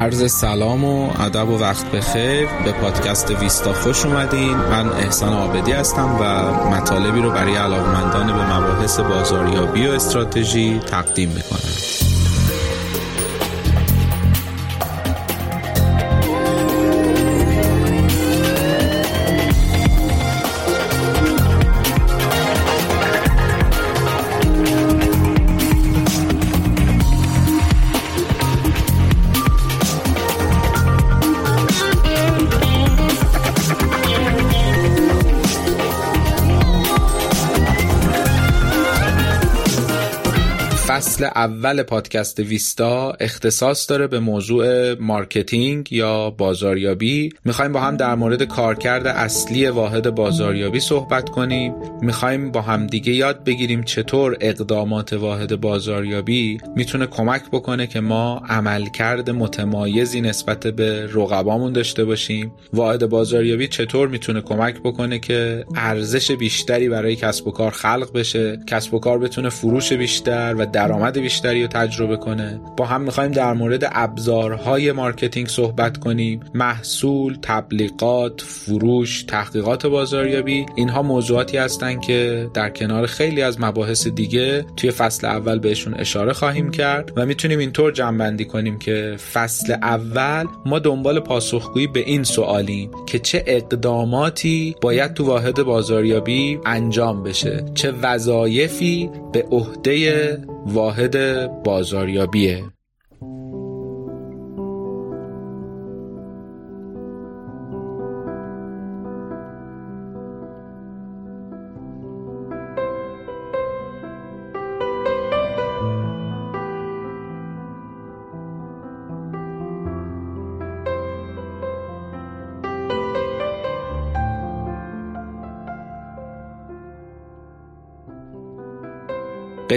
عرض سلام و ادب و وقت بخیر. به پادکست ویستا خوش اومدین. من احسان آبدی هستم و مطالبی رو برای علاقمندان به مباحث بازاریابی و استراتژی تقدیم می‌کنم. فصل اول پادکست ویستا اختصاص داره به موضوع marketing یا بازاریابی. می‌خوایم با هم در مورد کارکرد اصلی واحد بازاریابی صحبت کنیم. می‌خوایم با هم دیگه یاد بگیریم چطور اقدامات واحد بازاریابی می‌تونه کمک بکنه که ما عملکرد متمایزی نسبت به رقبامون داشته باشیم. واحد بازاریابی چطور می‌تونه کمک بکنه که ارزش بیشتری برای کسب و کار خلق بشه کسب و کار بتونه فروش بیشتر و درآمد بیشتری رو تجربه کنه. با هم می‌خوایم در مورد ابزارهای marketing صحبت کنیم. محصول تبلیغات فروش تحقیقات بازاریابی. اینها موضوعاتی هستند که در کنار خیلی از مباحث دیگه توی فصل اول بهشون اشاره خواهیم کرد و می‌تونیم اینطور جنبندی کنیم که فصل اول ما دنبال پاسخگویی به این سوالیم که چه اقداماتی باید تو واحد بازاریابی انجام بشه. چه وظایفی به عهده واحد بازاریابیه.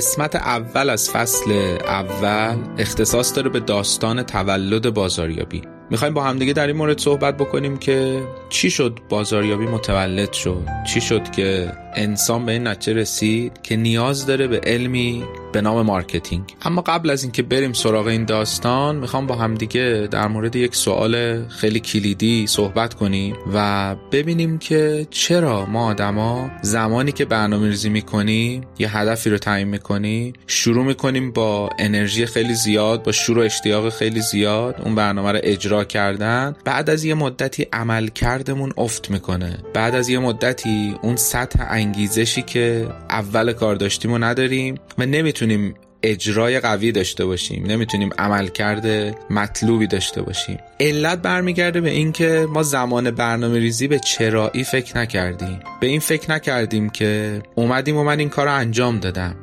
قسمت اول از فصل اول اختصاص داره به داستان تولد بازاریابی. می‌خوایم با همدیگه در این مورد صحبت بکنیم که چی شد بازاریابی متولد شد؟ چی شد که انسان به این نتیجه رسید که نیاز داره به علمی به نام marketing؟ اما قبل از اینکه بریم سراغ این داستان می‌خوام با همدیگه در مورد یک سوال خیلی کلیدی صحبت کنیم و ببینیم که چرا ما آدما زمانی که برنامه ریزی می‌کنیم یه هدفی رو تعیین می‌کنیم شروع می‌کنیم با انرژی خیلی زیاد با شروع اشتیاق خیلی زیاد اون برنامه رو اجرا کردن بعد از یه مدتی عمل کردمون افت می‌کنه. بعد از یه مدتی اون سطح انگیزشی که اول کار داشتیم و نداریم و نمی‌تونیم اجرای قوی داشته باشیم نمی‌تونیم عملکرد مطلوبی داشته باشیم. علت برمیگرده به اینکه ما زمان برنامه ریزی به چرایی فکر نکردیم. به این فکر نکردیم که اومدیم و من این کار رو انجام دادم.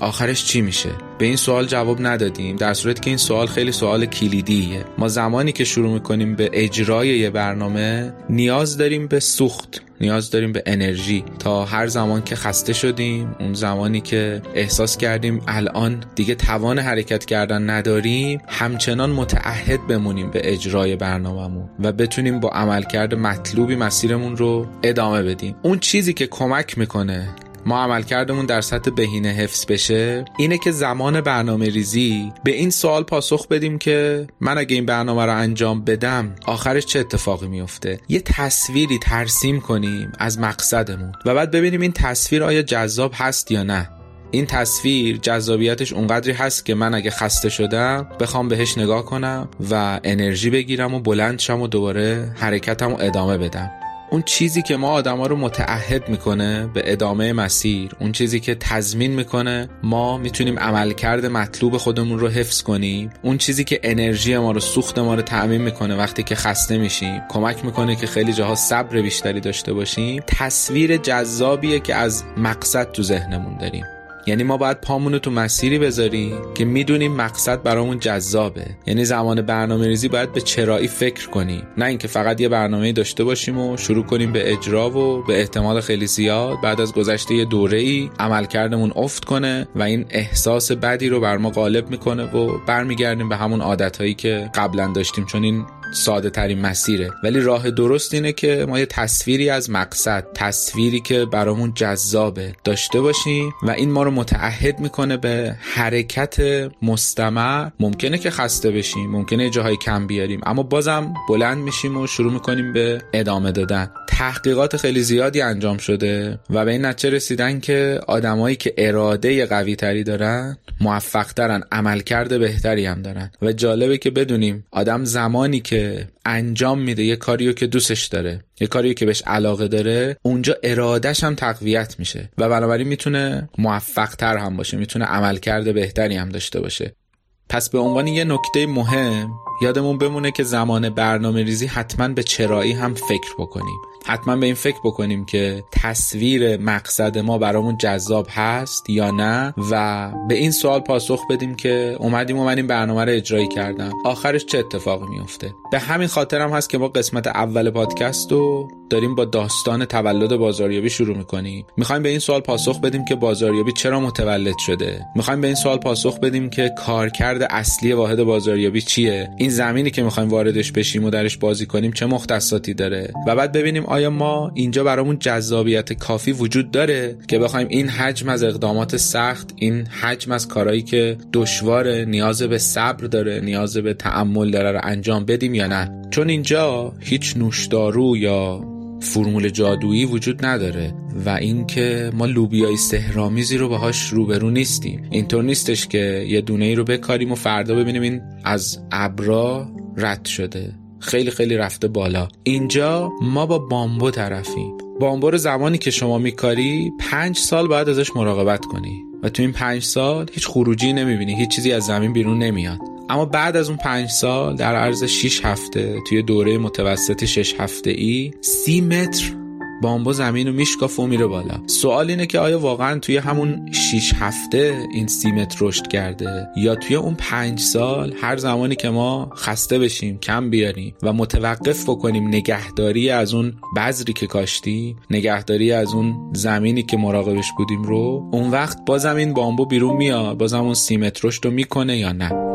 آخرش چی میشه؟ به این سوال جواب ندادیم در صورتی که این سوال خیلی سوال کلیدیه. ما زمانی که شروع می‌کنیم به اجرای یه برنامه نیاز داریم به سوخت نیاز داریم به انرژی. تا هر زمان که خسته شدیم اون زمانی که احساس کردیم الان دیگه توان حرکت کردن نداریم همچنان متعهد بمونیم به اجرای برنامهمون و بتونیم با عملکرد مطلوبی مسیرمون رو ادامه بدیم. اون چیزی که کمک می‌کنه ما عملکردمون در سطح بهینه حفظ بشه اینه که زمان برنامه ریزی به این سوال پاسخ بدیم که من اگه این برنامه رو انجام بدم آخرش چه اتفاقی میفته یه تصویری ترسیم کنیم از مقصدمون و بعد ببینیم این تصویر آیا جذاب هست یا نه. این تصویر جذابیتش اونقدری هست که من اگه خسته شدم بخوام بهش نگاه کنم و انرژی بگیرم و بلند شم و دوباره حرکتم رو ادامه بدم. اون چیزی که ما آدما رو متعهد می‌کنه به ادامه مسیر اون چیزی که تضمین می‌کنه ما می‌تونیم عملکرد مطلوب خودمون رو حفظ کنیم. اون چیزی که انرژی ما رو سوخت ما رو تعمین می‌کنه وقتی که خسته میشیم. کمک می‌کنه که خیلی جاها صبر بیشتری داشته باشیم. تصویر جذابیه که از مقصد تو ذهنمون داریم. یعنی ما باید پامون تو مسیری بذاریم که می‌دونیم مقصد برامون جذابه. یعنی زمان برنامه ریزی باید به چرایی فکر کنیم. نه اینکه فقط یه برنامه داشته باشیم و شروع کنیم به اجرا و به احتمال خیلی زیاد بعد از گذشته یه دوره ای عملکردمون افت کنه و این احساس بدی رو بر ما غالب می‌کنه و برمیگردیم به همون عادتهایی که قبلا داشتیم. چون این ساده ترین مسیره. ولی راه درست اینه که ما یه تصویری از مقصد تصویری که برامون جذابه داشته باشیم و این ما رو متعهد می‌کنه به حرکت مستمر ممکنه که خسته بشیم ممکنه جاهای کم بیاریم اما بازم بلند میشیم و شروع می‌کنیم به ادامه دادن. تحقیقات خیلی زیادی انجام شده و به این نتیجه رسیدن که آدمایی که اراده قوی تری دارن موفق ترن عملکرد بهتری هم دارن. و جالبه که بدونیم آدم زمانی که انجام میده یه کاریو که دوستش داره یه کاریو که بهش علاقه داره اونجا ارادش هم تقویت میشه. و بنابراین می‌تونه موفق تر هم باشه می‌تونه عملکرد بهتری هم داشته باشه. پس به عنوان یه نکته مهم یادمون بمونه که زمان برنامه ریزی حتما به چرایی هم فکر بکنیم. حتما به این فکر بکنیم که تصویر مقصد ما برامون جذاب هست یا نه و به این سوال پاسخ بدیم که اومدیم و من این برنامه رو اجرایی کردم. آخرش چه اتفاقی میفته به همین خاطر هم هست که ما قسمت اول پادکست رو داریم با داستان تولد بازاریابی شروع می‌کنیم. می‌خوایم به این سوال پاسخ بدیم که بازاریابی چرا متولد شده؟ می‌خوایم به این سوال پاسخ بدیم که کارکرد اصلی واحد بازاریابی چیه؟ این زمینی که می‌خوایم واردش بشیم و درش بازی کنیم چه مختصاتی داره؟ و بعد ببینیم آیا ما اینجا برامون جذابیت کافی وجود داره که بخوایم این حجم از اقدامات سخت این حجم از کارهایی که دشوار نیاز به صبر داره نیاز به تعمل داره رو انجام بدیم یا نه؟ چون اینجا هیچ نوشدارو یا فرمول جادویی وجود نداره و اینکه ما لوبیای سهرامیزی رو باهاش روبرو نیستیم. اینطور نیستش که یه دونه ای رو بکاریم و فردا ببینیم این از ابرا رد شده. خیلی خیلی رفته بالا. اینجا ما با بامبو طرفیم. بامبو رو زمانی که شما میکاری پنج سال باید ازش مراقبت کنی. و تو این پنج سال هیچ خروجی نمی‌بینی. هیچ چیزی از زمین بیرون نمیاد. اما بعد از اون پنج سال در عرض 6 هفته توی دوره متوسط 6 هفته ای سی متر بامبو زمین رو میشکافه و میره بالا. سوال اینه که آیا واقعا توی همون 6 هفته این سی متر رشد کرده؟ یا توی اون پنج سال هر زمانی که ما خسته بشیم کم بیاریم و متوقف بکنیم نگهداری از اون بذری که کاشتی نگهداری از اون زمینی که مراقبش بودیم رو اون وقت بازم این بامبو بیرون میاد بازم اون سی متر رشد رو می‌کنه یا نه؟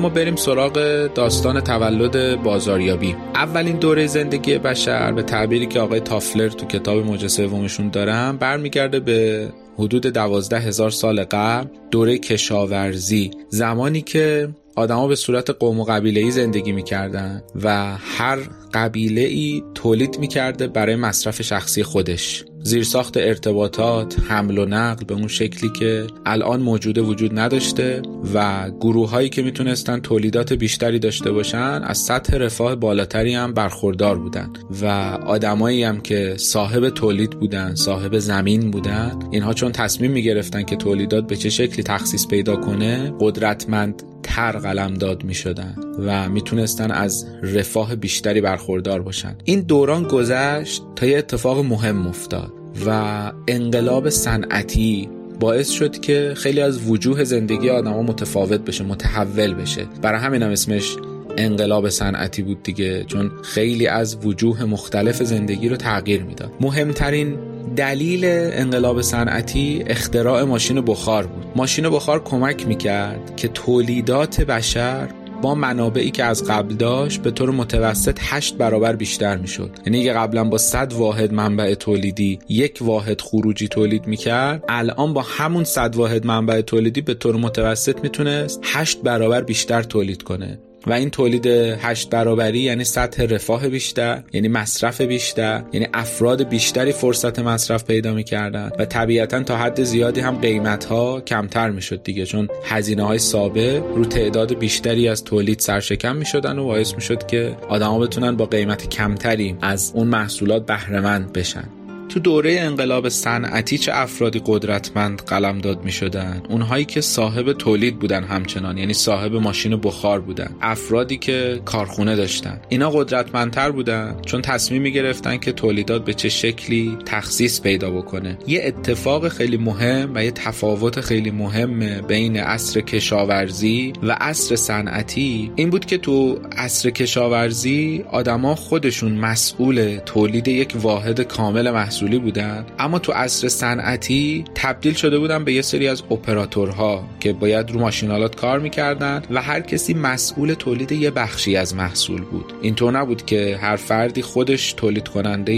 اما بریم سراغ داستان تولد بازاریابی. اولین دوره زندگی بشر به تعبیری که آقای تافلر تو کتاب موج سومشون دارن برمیگرده به حدود دوازده هزار سال قبل دوره کشاورزی. زمانی که آدما به صورت قوم و قبیله ای زندگی می‌کردن و هر قبیله ای تولید می‌کرده برای مصرف شخصی خودش. زیرساخت ارتباطات حمل و نقل به اون شکلی که الان موجوده وجود نداشته و گروه هایی که می‌تونستن تولیدات بیشتری داشته باشن از سطح رفاه بالاتری هم برخوردار بودن و آدمایی هم که صاحب تولید بودن صاحب زمین بودن اینها چون تصمیم می‌گرفتن که تولیدات به چه شکلی تخصیص پیدا کنه قدرتمند تر قلم داد می شدن و می‌تونستن از رفاه بیشتری برخوردار باشن. این دوران گذشت تا یه اتفاق مهم افتاد و انقلاب صنعتی باعث شد که خیلی از وجوه زندگی آدما متفاوت بشه متحول بشه. برای همین هم اسمش انقلاب صنعتی بود دیگه چون خیلی از وجوه مختلف زندگی رو تغییر می‌داد. مهمترین دلیل انقلاب صنعتی اختراع ماشین بخار بود. ماشین بخار کمک می‌کرد که تولیدات بشر با منابعی که از قبل داشت به طور متوسط 8 برابر بیشتر می‌شد. یعنی اگه قبلا با 100 واحد منبع تولیدی یک واحد خروجی تولید می‌کرد الان با همون 100 واحد منبع تولیدی به طور متوسط می‌تونست 8 برابر بیشتر تولید کنه. و این تولید هشت برابری یعنی سطح رفاه بیشتر یعنی مصرف بیشتر یعنی افراد بیشتری فرصت مصرف پیدا می‌کردن و طبیعتا تا حد زیادی هم قیمت ها کمتر می‌شد دیگه چون هزینه های ثابت رو تعداد بیشتری از تولید سرشکم می‌شدن و باعث می‌شد که آدما بتونن با قیمت کمتری از اون محصولات بهره بشن. تو دوره انقلاب صنعتی چه افرادی قدرتمند قلمداد می شدن اونهایی که صاحب تولید بودن همچنان یعنی صاحب ماشین بخار بودن افرادی که کارخونه داشتن. اینا قدرتمندتر بودن چون تصمیم می گرفتن که تولیدات به چه شکلی تخصیص پیدا بکنه. یه اتفاق خیلی مهم و یه تفاوت خیلی مهم بین عصر کشاورزی و عصر صنعتی این بود که تو عصر کشاورزی آدما خودشون مسئول تولید یک واحد کامل محصولی بودن. اما تو عصر صنعتی تبدیل شده بودن به یه سری از اپراتورها که باید رو ماشینالات کار می‌کردن و هر کسی مسئول تولید یه بخشی از محصول بود. اینطور نبود که هر فردی خودش تولید کننده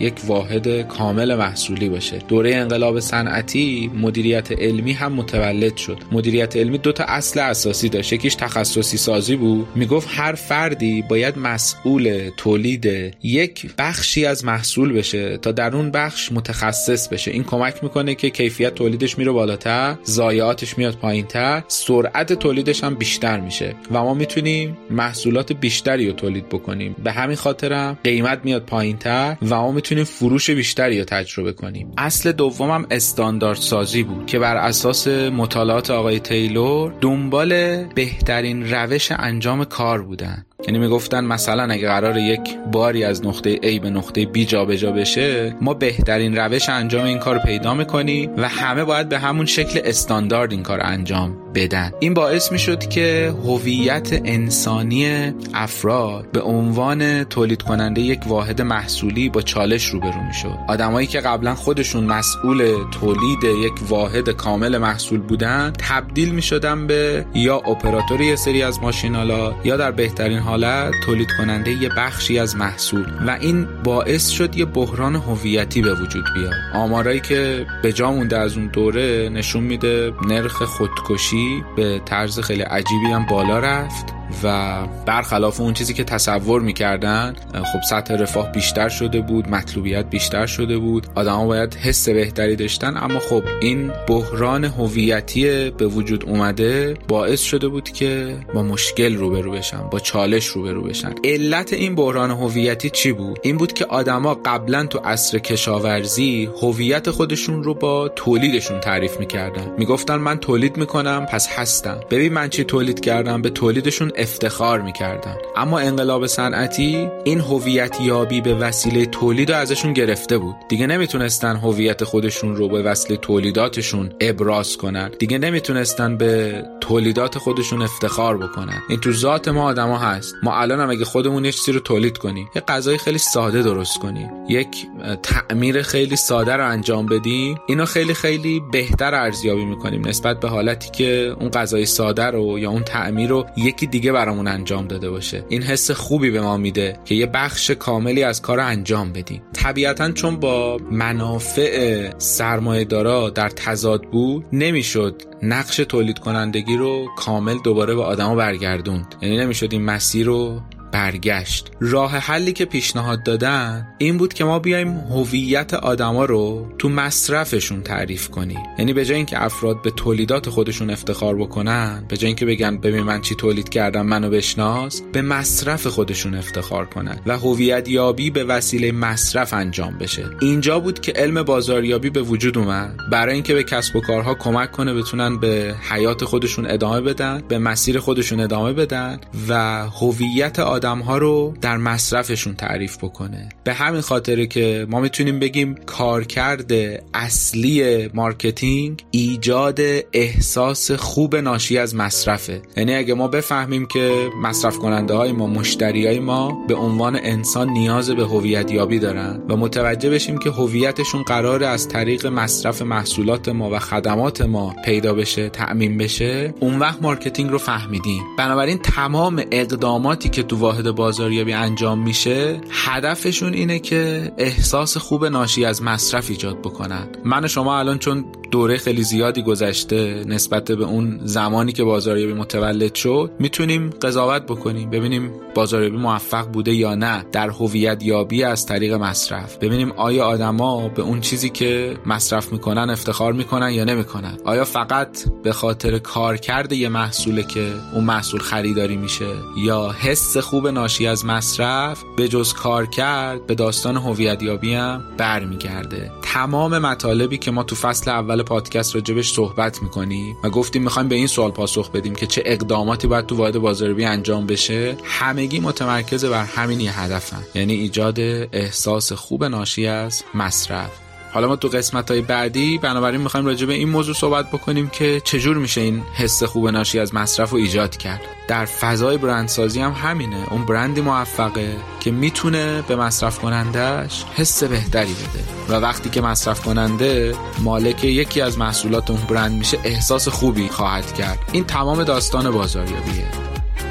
یک واحد کامل محصولی باشه. دوره انقلاب صنعتی مدیریت علمی هم متولد شد. مدیریت علمی دو تا اصل اساسی داشت. یکیش تخصصی سازی بود. می‌گفت هر فردی باید مسئول تولید یک بخشی از محصول بشه تا در بخش متخصص بشه. این کمک می‌کنه که کیفیت تولیدش میره بالاتر ضایعاتش میاد پایینتر سرعت تولیدش هم بیشتر میشه و ما می‌تونیم محصولات بیشتری رو تولید بکنیم. به همین خاطرم قیمت میاد پایینتر و ما می‌تونیم فروش بیشتری رو تجربه کنیم. اصل دومم استاندارد سازی بود که بر اساس مطالعات آقای تیلور دنبال بهترین روش انجام کار بودن. یعنی می‌گفتن مثلا اگه قرار یک باری از نقطه A به نقطه B جابجا بشه ما بهترین روش انجام این کار پیدا می‌کنیم و همه باید به همون شکل استاندارد این کار انجام بدن. این باعث می‌شد که هویت انسانی افراد به عنوان تولید کننده یک واحد محصولی با چالش روبرو می‌شد. آدمایی که قبلا خودشون مسئول تولید یک واحد کامل محصول بودن تبدیل می‌شدن به یا اپراتور یه سری از ماشینالا یا در بهترین حالت تولید کننده یه بخشی از محصول. و این باعث شد یه بحران هویتی به وجود بیاد. آمارایی که به جا مونده از اون دوره نشون میده نرخ خودکشی به طرز خیلی عجیبی هم بالا رفت. و برخلاف اون چیزی که تصور می‌کردن خب سطح رفاه بیشتر شده بود مطلوبیت بیشتر شده بود. آدما باید حس بهتری داشتن اما خب این بحران هویتی به وجود اومده باعث شده بود که با مشکل روبرو بشن با چالش روبرو بشن. علت این بحران هویتی چی بود؟ این بود که آدما قبلا تو عصر کشاورزی هویت خودشون رو با تولیدشون تعریف می‌کردن. می‌گفتن من تولید می‌کنم پس هستم. ببین من چی تولید کردم؟ به تولیدشون افتخار می‌کردن. اما انقلاب صنعتی این هویت یابی به وسیله تولید رو ازشون گرفته بود. دیگه نمی‌تونستن هویت خودشون رو به وسیله تولیداتشون ابراز کنن. دیگه نمی‌تونستن به تولیدات خودشون افتخار بکنن. این تو ذات ما آدما هست. ما الان هم اگه خودمون یه چیزی رو تولید کنیم یه غذای خیلی ساده درست کنیم یک تعمیر خیلی ساده رو انجام بدیم اینو خیلی خیلی بهتر ارزیابی می‌کنیم نسبت به حالتی که اون غذای ساده رو یا اون تعمیر رو یکی دیگه برامون انجام داده باشه. این حس خوبی به ما میده که یه بخش کاملی از کار انجام بدیم. طبیعتا چون با منافع سرمایه دارا در تضاد بود نمی‌شد نقش تولید کنندگی رو کامل دوباره به آدما برگردوند. یعنی نمی‌شد این مسیر رو برگشت. راه حلی که پیشنهاد دادن این بود که ما بیایم هویت آدما رو تو مصرفشون تعریف کنیم یعنی به جای اینکه افراد به تولیدات خودشون افتخار بکنن به جای اینکه بگن ببین من چی تولید کردم منو بشناس به مصرف خودشون افتخار کنن و هویت یابی به وسیله مصرف انجام بشه. اینجا بود که علم بازاریابی به وجود اومد. برای اینکه به کسب و کارها کمک کنه بتونن به حیات خودشون ادامه بدن به مسیر خودشون ادامه بدن و هویت آدم ها رو در مصرفشون تعریف بکنه. به همین خاطره که ما می‌تونیم بگیم کارکرد اصلی marketing ایجاد احساس خوب ناشی از مصرفه. یعنی اگه ما بفهمیم که مصرف کننده های ما مشتری های ما به عنوان انسان نیاز به هویت یابی دارن و متوجه بشیم که هویتشون قراره از طریق مصرف محصولات ما و خدمات ما پیدا بشه تأمین بشه اون وقت marketing رو فهمیدیم. بنابراین تمام اقداماتی که تو واحد بازاریابی انجام میشه هدفشون اینه که احساس خوب ناشی از مصرف ایجاد بکنن. من شما الان چون دوره خیلی زیادی گذشته نسبت به اون زمانی که بازاریابی متولد شد می‌تونیم قضاوت بکنیم ببینیم بازاریابی موفق بوده یا نه در هویت یابی از طریق مصرف. ببینیم آیا آدما به اون چیزی که مصرف می‌کنن افتخار می‌کنن یا نمی‌کنن. آیا فقط به خاطر کارکرد یه محصوله که اون محصول خریداری میشه یا حس خوب ناشی از مصرف به جز کار کرد به داستان هویت یابی هم برمیگرده. تمام مطالبی که ما تو فصل اول پادکست راجبش صحبت می‌کنیم و گفتیم می‌خوایم به این سوال پاسخ بدیم که چه اقداماتی باید تو واحد بازاریابی انجام بشه. همگی متمرکز بر همین هدفن. یعنی ایجاد احساس خوب ناشی از مصرف. حالا ما تو قسمت های بعدی بنابراین می‌خوایم راجع به این موضوع صحبت بکنیم که چجور میشه این حس خوب ناشی از مصرف رو ایجاد کرد. در فضای برندسازی هم همینه. اون برندی موفقه که می‌تونه به مصرف کنندش حس بهتری بده. و وقتی که مصرف کننده مالک یکی از محصولات اون برند میشه احساس خوبی خواهد کرد. این تمام داستان بازاریابیه.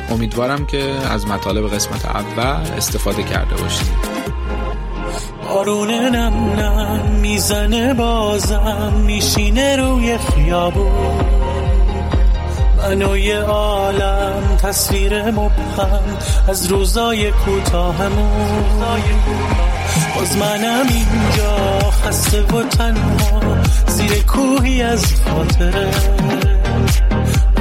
امیدوارم که از مطالب قسمت اول استفاده کرده باشید. بارون نم نم می‌زنه بازم میشینه روی خیابون. منوی عالم تصویر مبهم از روزای کوتاهمون. باز منم اینجا خسته و تنها زیر کوهی از خاطره.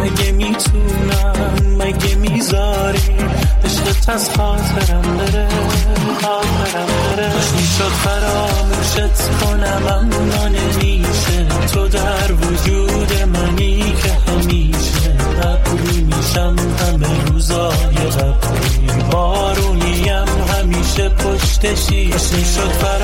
مگه می‌تونم؟ مگه می‌ذاری؟ عشقت از خاطرم بره خاطرم بره. می‌شد فراموشت کنم اما نمیشه. تو در وجود منی که همیشه. قبلی میشم همه روزای قبلی. بارونیم همیشه پشت شیشه می‌شد فراموشت